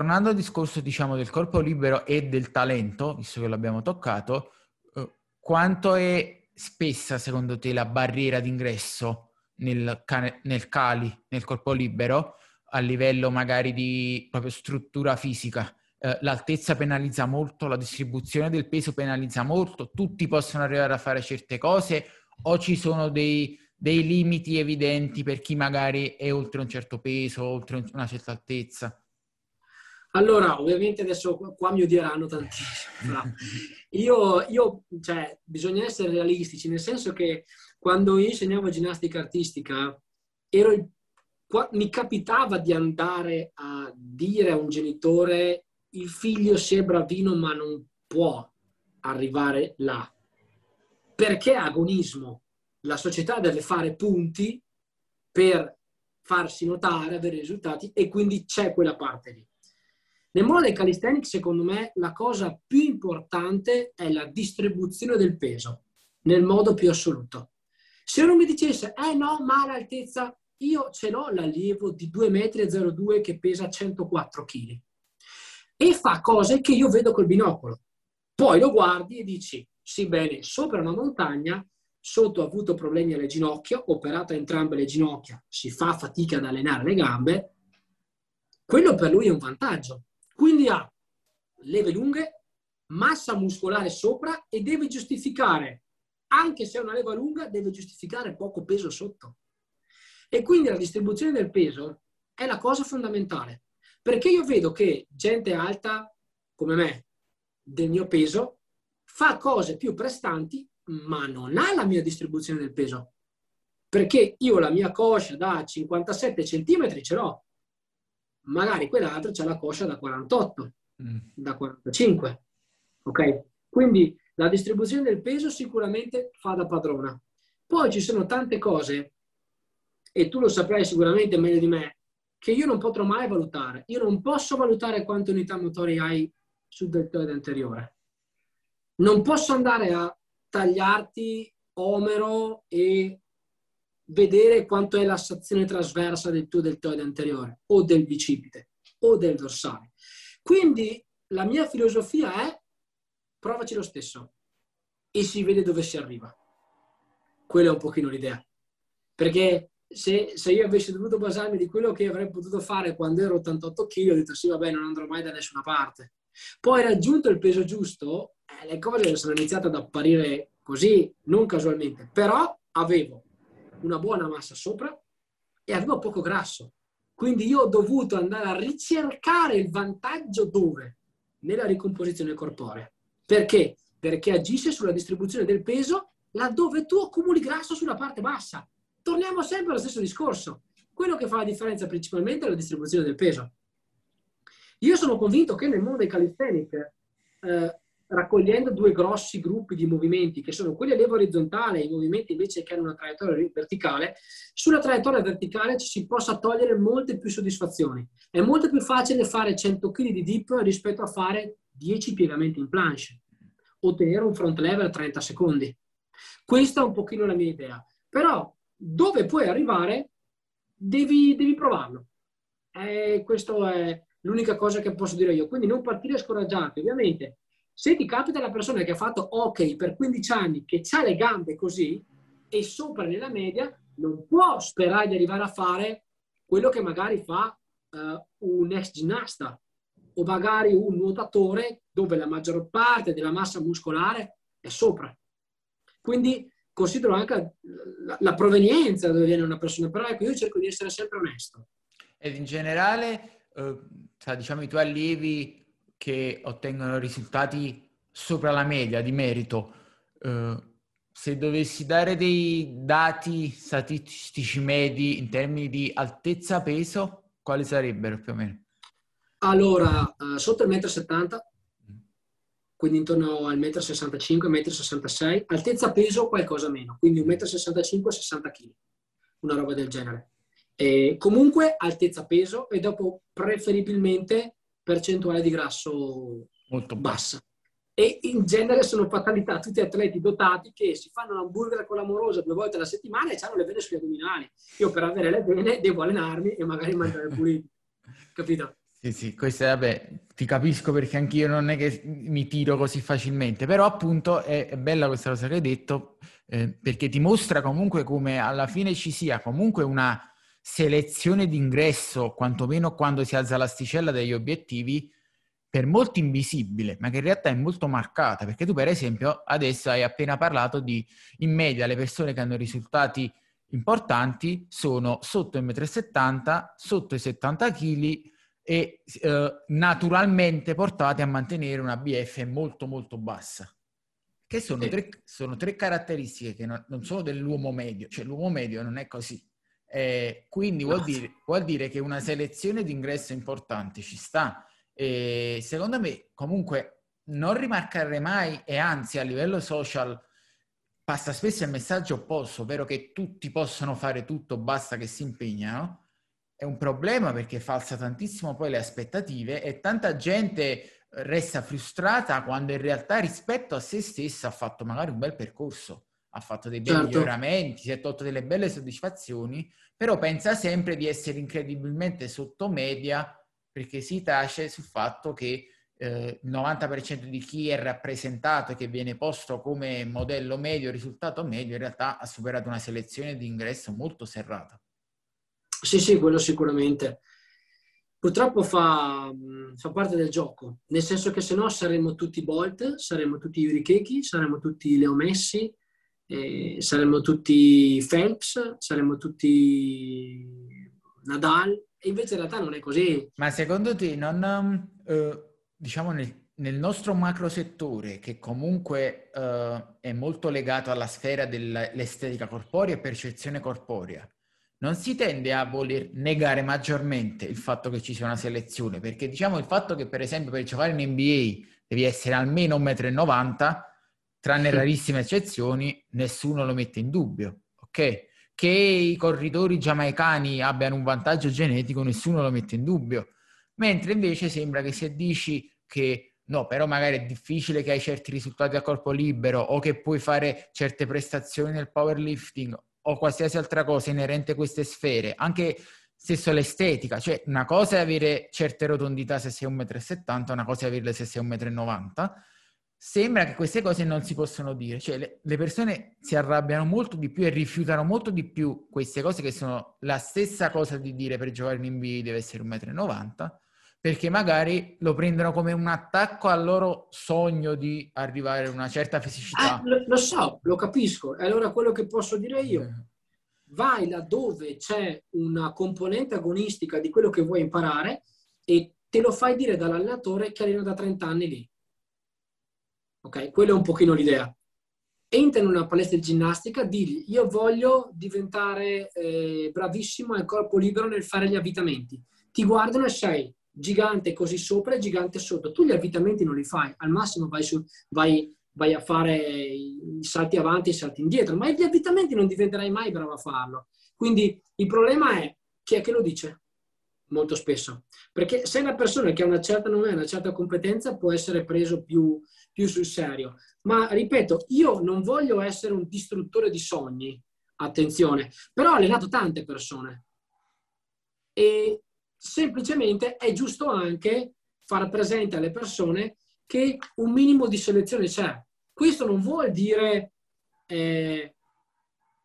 tornando al discorso, diciamo, del corpo libero e del talento, visto che l'abbiamo toccato, eh, quanto è spessa, secondo te, la barriera d'ingresso nel, nel cali, nel corpo libero, a livello magari di proprio struttura fisica? Eh, l'altezza penalizza molto, la distribuzione del peso penalizza molto, tutti possono arrivare a fare certe cose o ci sono dei, dei limiti evidenti per chi magari è oltre un certo peso, oltre una certa altezza? Allora, ovviamente adesso qua mi odieranno tantissimo. Io, io, cioè, bisogna essere realistici, nel senso che quando io insegnavo ginnastica artistica, ero, mi capitava di andare a dire a un genitore il figlio si è bravino ma non può arrivare là. Perché agonismo? La società deve fare punti per farsi notare, avere risultati e quindi c'è quella parte lì. Nel mondo del calisthenics, secondo me, la cosa più importante è la distribuzione del peso, nel modo più assoluto. Se uno mi dicesse, eh no, ma l'altezza, io ce l'ho l'allievo di 2,02 m che pesa 104 kg e fa cose che io vedo col binocolo. Poi lo guardi e dici, sì bene, sopra una montagna, sotto ha avuto problemi alle ginocchia, operato entrambe le ginocchia, si fa fatica ad allenare le gambe, quello per lui è un vantaggio. Quindi ha leve lunghe, massa muscolare sopra e deve giustificare, anche se è una leva lunga, deve giustificare poco peso sotto. E quindi la distribuzione del peso è la cosa fondamentale. Perché io vedo che gente alta come me, del mio peso, fa cose più prestanti, ma non ha la mia distribuzione del peso. Perché io la mia coscia da 57 cm ce l'ho, magari quell'altro c'ha la coscia da 48, mm. da 45. Ok? Quindi la distribuzione del peso sicuramente fa da padrona. Poi ci sono tante cose, e tu lo saprai sicuramente meglio di me, che io non potrò mai valutare. Io non posso valutare quante unità motori hai sul deltoide anteriore. Non posso andare a tagliarti omero e vedere quanto è la sezione trasversa del tuo deltoide anteriore o del bicipite o del dorsale. Quindi la mia filosofia è provaci lo stesso e si vede dove si arriva. Quella è un pochino l'idea. Perché se, se, io avessi dovuto basarmi di quello che avrei potuto fare quando ero 88 kg, ho detto sì, vabbè, non andrò mai da nessuna parte. Poi raggiunto il peso giusto, eh, le cose sono iniziate ad apparire così, non casualmente, però avevo una buona massa sopra e avevo poco grasso. Quindi io ho dovuto andare a ricercare il vantaggio dove? Nella ricomposizione corporea. Perché? Perché agisce sulla distribuzione del peso laddove tu accumuli grasso sulla parte bassa torniamo sempre allo stesso discorso. Quello che fa la differenza principalmente è la distribuzione del peso. Io sono convinto che nel mondo dei calisthenic, eh, raccogliendo due grossi gruppi di movimenti, che sono quelli a leva orizzontale e i movimenti invece che hanno una traiettoria verticale, sulla traiettoria verticale ci si possa togliere molte più soddisfazioni. È molto più facile fare 100 kg di dip rispetto a fare 10 piegamenti in planche, ottenere un front lever a 30 secondi. Questa è un pochino la mia idea. Però dove puoi arrivare devi, devi provarlo. Eh, questa è l'unica cosa che posso dire io. Quindi non partire scoraggiati. Ovviamente, se ti capita la persona che ha fatto hockey per 15 anni, che ha le gambe così e sopra nella media, non può sperare di arrivare a fare quello che magari fa uh, un ex ginnasta o magari un nuotatore dove la maggior parte della massa muscolare è sopra. Quindi considero anche la, la, provenienza da dove viene una persona, però ecco, io cerco di essere sempre onesto. Ed in generale, eh, diciamo, i tuoi allievi che ottengono risultati sopra la media di merito, eh, se dovessi dare dei dati statistici medi in termini di altezza peso, quali sarebbero più o meno? Allora, eh, sotto il 1,70 m quindi intorno al 1,65 m, 1,66 m, altezza peso qualcosa meno, quindi 1,65 m, 60 kg, una roba del genere. E comunque altezza peso e dopo preferibilmente percentuale di grasso Molto bassa. E in genere sono fatalità tutti atleti dotati che si fanno l'hamburger con l'amorosa due volte alla settimana e hanno le vene sugli addominali. Io per avere le vene devo allenarmi e magari mangiare pulito. Capito? Sì, sì, questo vabbè, ti capisco perché anch'io non è che mi tiro così facilmente, però appunto è, è bella questa cosa che hai detto eh, perché ti mostra comunque come alla fine ci sia comunque una selezione d'ingresso, quantomeno quando si alza l'asticella degli obiettivi, per molti invisibile, ma che in realtà è molto marcata, perché tu per esempio adesso hai appena parlato di in media le persone che hanno risultati importanti sono sotto il 1,70 m, sotto i 70 kg e eh, naturalmente portate a mantenere una BF molto molto bassa. Che sono, tre, sono tre caratteristiche che non, non, sono dell'uomo medio, cioè l'uomo medio non è così. Eh, quindi vuol dire, vuol dire, che una selezione di ingresso importante ci sta. E secondo me, comunque, non rimarcare mai, e anzi a livello social passa spesso il messaggio opposto, ovvero che tutti possono fare tutto, basta che si impegnano, è un problema perché falsa tantissimo poi le aspettative e tanta gente resta frustrata quando in realtà rispetto a se stessa ha fatto magari un bel percorso, ha fatto dei bei certo. miglioramenti, si è tolto delle belle soddisfazioni, però pensa sempre di essere incredibilmente sotto media perché si tace sul fatto che eh, il 90% di chi è rappresentato e che viene posto come modello medio, risultato medio, in realtà ha superato una selezione di ingresso molto serrata. Sì, sì, quello sicuramente. Purtroppo fa, fa parte del gioco, nel senso che se no saremmo tutti Bolt, saremmo tutti Yuri Keki, saremmo tutti Leo Messi, eh, saremmo tutti Phelps, saremmo tutti Nadal, e invece in realtà non è così. Ma secondo te non... Uh diciamo, nel, nel, nostro macro settore, che comunque uh, è molto legato alla sfera dell'estetica corporea e percezione corporea, non si tende a voler negare maggiormente il fatto che ci sia una selezione, perché diciamo il fatto che per esempio per giocare in NBA devi essere almeno 1,90 m, tranne rarissime eccezioni, nessuno lo mette in dubbio, ok? Che i corridori giamaicani abbiano un vantaggio genetico, nessuno lo mette in dubbio mentre invece sembra che se dici che no, però magari è difficile che hai certi risultati a corpo libero o che puoi fare certe prestazioni nel powerlifting o qualsiasi altra cosa inerente a queste sfere, anche stesso l'estetica, cioè una cosa è avere certe rotondità se sei 1,70 m, una cosa è averle se sei 1,90 m, sembra che queste cose non si possono dire, cioè le, le, persone si arrabbiano molto di più e rifiutano molto di più queste cose che sono la stessa cosa di dire per giocare in NBA deve essere 1,90 m, perché magari lo prendono come un attacco al loro sogno di arrivare a una certa fisicità. Eh, lo, lo, so, lo capisco. E allora quello che posso dire io, eh. vai laddove c'è una componente agonistica di quello che vuoi imparare e te lo fai dire dall'allenatore che allena da 30 anni lì. Ok, quella è un pochino l'idea. Entra in una palestra di ginnastica, digli io voglio diventare eh, bravissimo al corpo libero nel fare gli avvitamenti. Ti guardano e sei gigante così sopra e gigante sotto. Tu gli avvitamenti non li fai, al massimo vai, su, vai, vai a fare i salti avanti e i salti indietro, ma gli avvitamenti non diventerai mai bravo a farlo. Quindi il problema è chi è che lo dice? Molto spesso. Perché se una persona che ha una certa, non è una certa competenza può essere preso più, più sul serio. Ma ripeto, io non voglio essere un distruttore di sogni, attenzione, però ho allenato tante persone. E semplicemente è giusto anche far presente alle persone che un minimo di selezione c'è. Questo non vuol dire eh,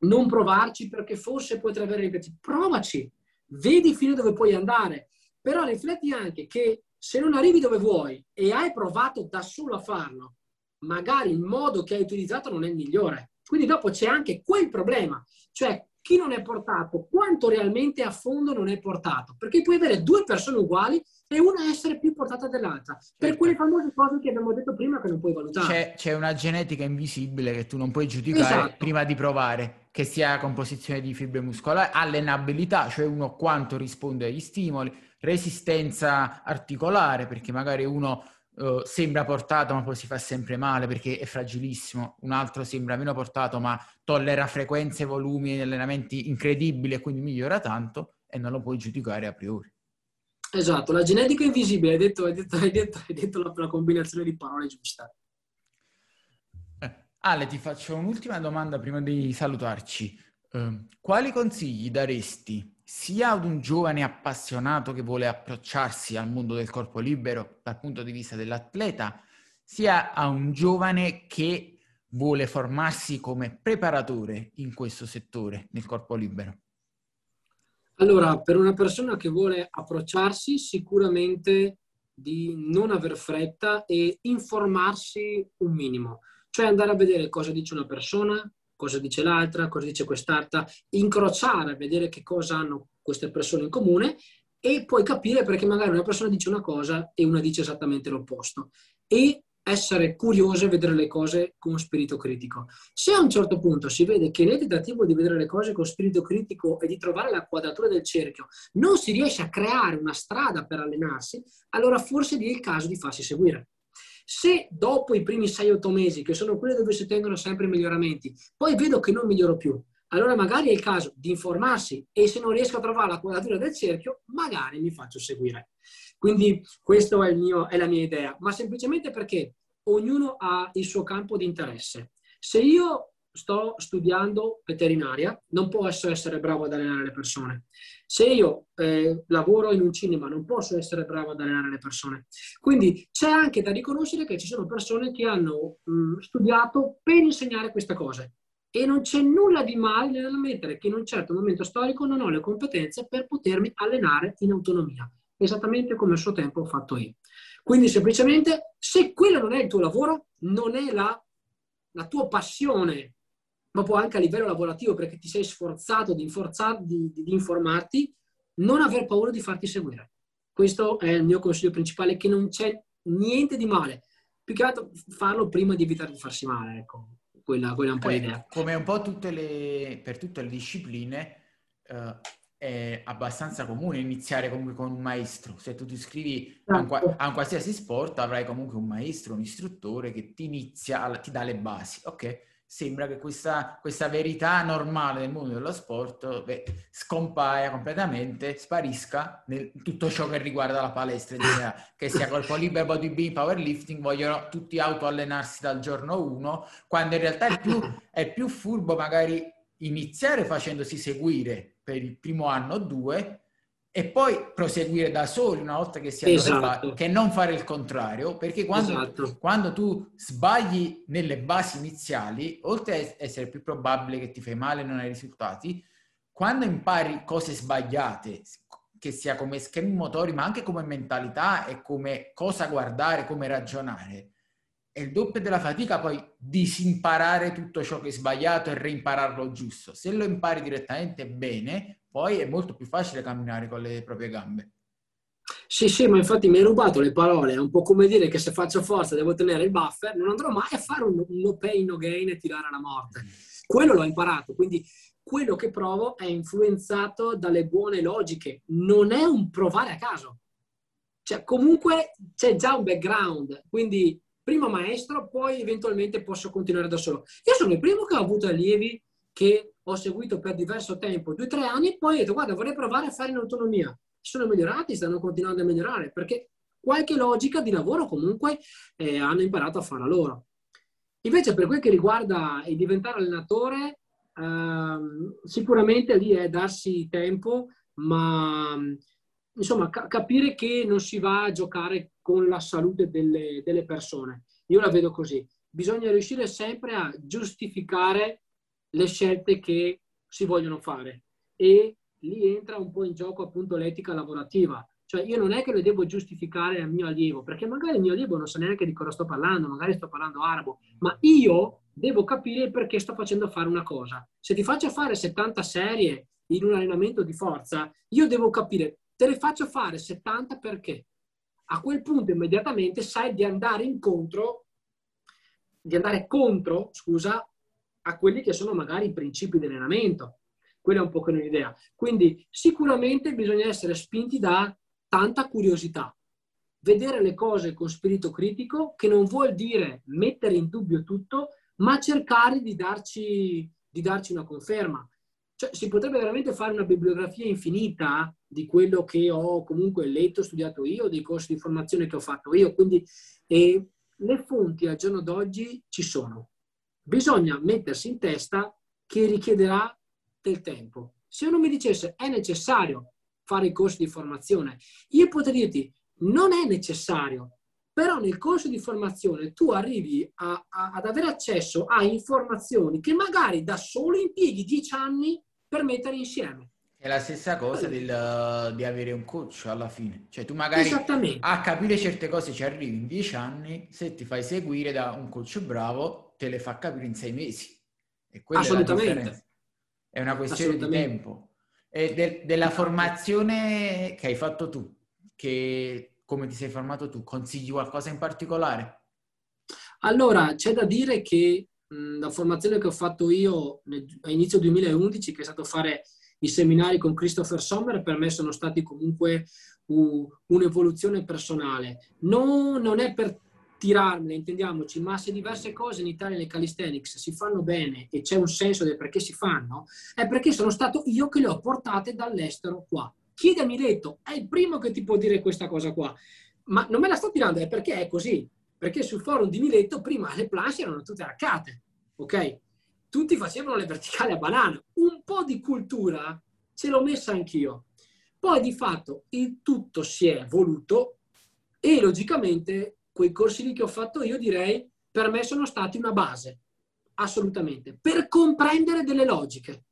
non provarci perché forse potrai avere ripeti. Provaci, vedi fino dove puoi andare, però rifletti anche che se non arrivi dove vuoi e hai provato da solo a farlo, magari il modo che hai utilizzato non è il migliore. Quindi dopo c'è anche quel problema, cioè chi non è portato, quanto realmente a fondo non è portato. Perché puoi avere due persone uguali e una essere più portata dell'altra. Certo. Per quelle famose cose che abbiamo detto prima che non puoi valutare. C'è, c'è una genetica invisibile che tu non puoi giudicare esatto. prima di provare, che sia composizione di fibre muscolari, allenabilità, cioè uno quanto risponde agli stimoli, resistenza articolare, perché magari uno uh, sembra portato ma poi si fa sempre male perché è fragilissimo, un altro sembra meno portato ma tollera frequenze, volumi e allenamenti incredibili e quindi migliora tanto e non lo puoi giudicare a priori. Esatto, la genetica invisibile, hai detto, hai detto, hai detto, hai detto la, la, combinazione di parole giusta. Eh, Ale, ti faccio un'ultima domanda prima di salutarci. Uh, quali consigli daresti sia ad un giovane appassionato che vuole approcciarsi al mondo del corpo libero dal punto di vista dell'atleta, sia a un giovane che vuole formarsi come preparatore in questo settore, nel corpo libero? Allora, per una persona che vuole approcciarsi, sicuramente di non aver fretta e informarsi un minimo, cioè andare a vedere cosa dice una persona, cosa dice l'altra, cosa dice quest'altra, incrociare, vedere che cosa hanno queste persone in comune e poi capire perché magari una persona dice una cosa e una dice esattamente l'opposto. E essere curioso e vedere le cose con spirito critico. Se a un certo punto si vede che nel tentativo di vedere le cose con spirito critico e di trovare la quadratura del cerchio non si riesce a creare una strada per allenarsi, allora forse è il caso di farsi seguire. Se dopo i primi 6-8 mesi, che sono quelli dove si tengono sempre i miglioramenti, poi vedo che non miglioro più, allora magari è il caso di informarsi e se non riesco a trovare la quadratura del cerchio, magari mi faccio seguire. Quindi questa è, è, la mia idea, ma semplicemente perché ognuno ha il suo campo di interesse. Se io sto studiando veterinaria, non posso essere bravo ad allenare le persone. Se io eh, lavoro in un cinema, non posso essere bravo ad allenare le persone. Quindi c'è anche da riconoscere che ci sono persone che hanno mh, studiato per insegnare queste cose. E non c'è nulla di male nell'ammettere che in un certo momento storico non ho le competenze per potermi allenare in autonomia, esattamente come a suo tempo ho fatto io. Quindi semplicemente, se quello non è il tuo lavoro, non è la, la tua passione, ma può anche a livello lavorativo perché ti sei sforzato di, di, di, di informarti, non aver paura di farti seguire. Questo è il mio consiglio principale, che non c'è niente di male. Più che altro farlo prima di evitare di farsi male, ecco. Quella, quella è un po' l'idea. Come un po' tutte le, per tutte le discipline, eh, è abbastanza comune iniziare comunque con un maestro. Se tu ti iscrivi a un, a un, qualsiasi sport, avrai comunque un maestro, un istruttore che ti inizia, ti dà le basi. Ok? Sembra che questa, questa verità normale del mondo dello sport beh, scompaia completamente, sparisca nel tutto ciò che riguarda la palestra che sia corpo libero, bodybuilding, powerlifting, vogliono tutti autoallenarsi dal giorno uno, quando in realtà è più, è più furbo magari iniziare facendosi seguire per il primo anno o due e poi proseguire da soli una volta che si è esatto. che non fare il contrario, perché quando, esatto. quando, tu sbagli nelle basi iniziali, oltre a essere più probabile che ti fai male e non hai risultati, quando impari cose sbagliate, che sia come schemi motori, ma anche come mentalità e come cosa guardare, come ragionare, è il doppio della fatica poi disimparare tutto ciò che è sbagliato e reimpararlo giusto. Se lo impari direttamente bene, poi è molto più facile camminare con le proprie gambe. Sì, sì, ma infatti mi hai rubato le parole. È un po' come dire che se faccio forza devo tenere il buffer, non andrò mai a fare un no pain, no gain e tirare alla morte. Quello l'ho imparato, quindi quello che provo è influenzato dalle buone logiche, non è un provare a caso. Cioè, comunque c'è già un background, quindi prima maestro, poi eventualmente posso continuare da solo. Io sono il primo che ho avuto allievi che ho seguito per diverso tempo, due o tre anni, e poi ho detto guarda vorrei provare a fare in autonomia. Sono migliorati, stanno continuando a migliorare, perché qualche logica di lavoro comunque eh, hanno imparato a farla loro. Invece per quel che riguarda il diventare allenatore, ehm, sicuramente lì è darsi tempo, ma insomma, ca- capire che non si va a giocare con la salute delle, delle persone. Io la vedo così. Bisogna riuscire sempre a giustificare le scelte che si vogliono fare e lì entra un po' in gioco appunto l'etica lavorativa. Cioè io non è che le devo giustificare al mio allievo, perché magari il mio allievo non sa neanche di cosa sto parlando, magari sto parlando arabo, ma io devo capire perché sto facendo fare una cosa. Se ti faccio fare 70 serie in un allenamento di forza, io devo capire te le faccio fare 70 perché a quel punto immediatamente sai di andare incontro, di andare contro, scusa, a quelli che sono magari i principi di allenamento. Quella è un po' un'idea. Quindi sicuramente bisogna essere spinti da tanta curiosità. Vedere le cose con spirito critico, che non vuol dire mettere in dubbio tutto, ma cercare di darci, di darci una conferma. Cioè, si potrebbe veramente fare una bibliografia infinita di quello che ho comunque letto, studiato io, dei corsi di formazione che ho fatto io. Quindi eh, le fonti al giorno d'oggi ci sono. Bisogna mettersi in testa che richiederà del tempo. Se uno mi dicesse è necessario fare i corsi di formazione, io potrei dirti non è necessario, però nel corso di formazione tu arrivi a, a, ad avere accesso a informazioni che magari da solo impieghi dieci anni per mettere insieme. È la stessa cosa del, di avere un coach alla fine. Cioè tu magari a capire certe cose ci arrivi in dieci anni, se ti fai seguire da un coach bravo, te le fa capire in sei mesi. E quella Assolutamente. È, è una questione di tempo. E de, della formazione che hai fatto tu, che come ti sei formato tu, consigli qualcosa in particolare? Allora, c'è da dire che la formazione che ho fatto io a inizio 2011, che è stato fare i seminari con Christopher Sommer per me sono stati comunque un'evoluzione personale. Non, non è per tirarmene, intendiamoci, ma se diverse cose in Italia nel calisthenics si fanno bene e c'è un senso del perché si fanno, è perché sono stato io che le ho portate dall'estero qua. Chiede a Mileto, è il primo che ti può dire questa cosa qua, ma non me la sto tirando, è perché è così. Perché sul forum di Mileto prima le planche erano tutte arcate, ok? tutti facevano le verticali a banana. Un po' di cultura ce l'ho messa anch'io. Poi di fatto il tutto si è voluto e logicamente quei corsi lì che ho fatto io direi per me sono stati una base, assolutamente, per comprendere delle logiche.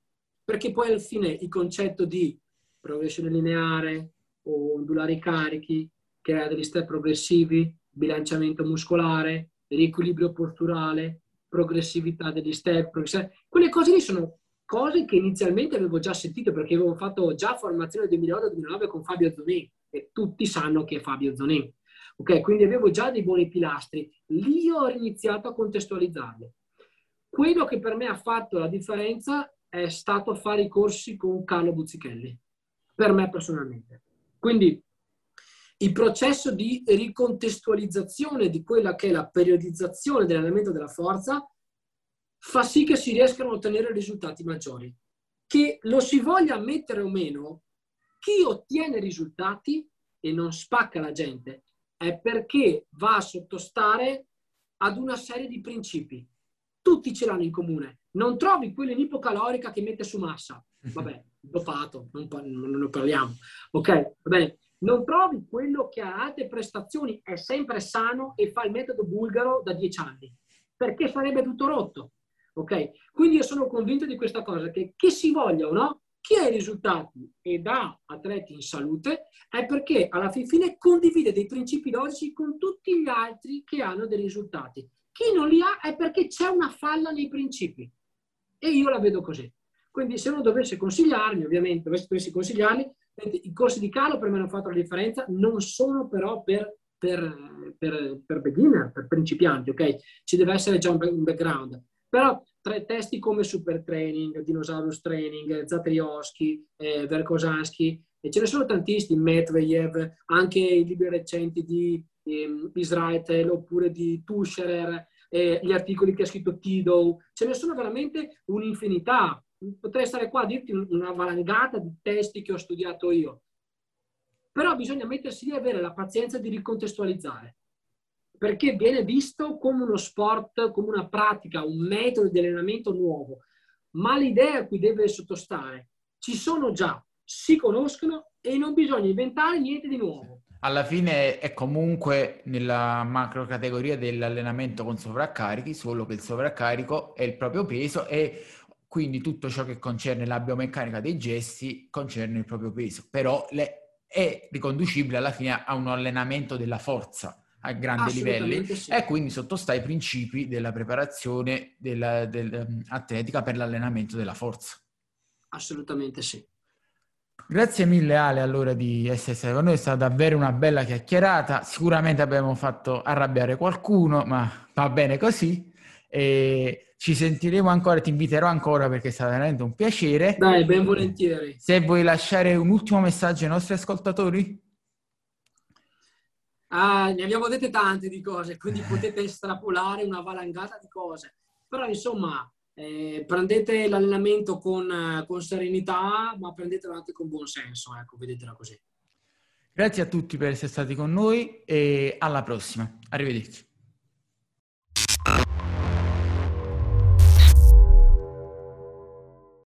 Perché poi alla fine il concetto di progressione lineare o ondulare i carichi, creare degli step progressivi, bilanciamento muscolare, riequilibrio posturale, progressività degli step, quelle cose lì sono cose che inizialmente avevo già sentito perché avevo fatto già formazione 2008-2009 con Fabio Zonin e tutti sanno che è Fabio Zonin. Ok, quindi avevo già dei buoni pilastri. Lì ho iniziato a contestualizzarli. Quello che per me ha fatto la differenza è stato fare i corsi con Carlo Buzzichelli, per me personalmente. Quindi il processo di ricontestualizzazione di quella che è la periodizzazione dell'allenamento della forza fa sì che si riescano a ottenere risultati maggiori. Che lo si voglia ammettere o meno, chi ottiene risultati e non spacca la gente è perché va a sottostare ad una serie di principi. Tutti ce l'hanno in comune. Non trovi quello in ipocalorica che mette su massa. Vabbè, dopato, non, non ne parliamo. Ok, va bene non trovi quello che ha alte prestazioni, è sempre sano e fa il metodo bulgaro da dieci anni, perché sarebbe tutto rotto. Ok? Quindi io sono convinto di questa cosa, che che si voglia o no, chi ha i risultati ed ha atleti in salute è perché alla fine condivide dei principi logici con tutti gli altri che hanno dei risultati. Chi non li ha è perché c'è una falla nei principi. E io la vedo così. Quindi se uno dovesse consigliarmi, ovviamente, dovessi consigliarmi, i corsi di calo per me hanno fatto la differenza, non sono però per, per, per, per beginner, per principianti, ok? Ci deve essere già un background. Però tre testi come Super Training, Dinosaurus Training, Zatrioschi, eh, Verkosansky, e ce ne sono tantissimi, Medvedev, anche i libri recenti di eh, Israel oppure di Tuscherer, eh, gli articoli che ha scritto Tido, ce ne sono veramente un'infinità potrei stare qua a dirti una valangata di testi che ho studiato io. Però bisogna mettersi lì e avere la pazienza di ricontestualizzare, perché viene visto come uno sport, come una pratica, un metodo di allenamento nuovo. Ma l'idea a cui deve sottostare ci sono già, si conoscono e non bisogna inventare niente di nuovo. Alla fine è comunque nella macro categoria dell'allenamento con sovraccarichi, solo che il sovraccarico è il proprio peso e quindi tutto ciò che concerne la biomeccanica dei gesti concerne il proprio peso, però le, è riconducibile alla fine a un allenamento della forza a grandi livelli sì. e quindi sottosta ai principi della preparazione della, dell'atletica um, per l'allenamento della forza. Assolutamente sì. Grazie mille Ale allora di essere stato con noi, è stata davvero una bella chiacchierata, sicuramente abbiamo fatto arrabbiare qualcuno, ma va bene così. E ci sentiremo ancora, ti inviterò ancora perché è stato veramente un piacere. Dai, ben volentieri. Se vuoi lasciare un ultimo messaggio ai nostri ascoltatori? Ah, ne abbiamo dette tante di cose, quindi potete estrapolare una valangata di cose. Però insomma, eh, prendete l'allenamento con, con, serenità, ma prendetelo anche con buon senso, ecco, vedetela così. Grazie a tutti per essere stati con noi e alla prossima. Arrivederci.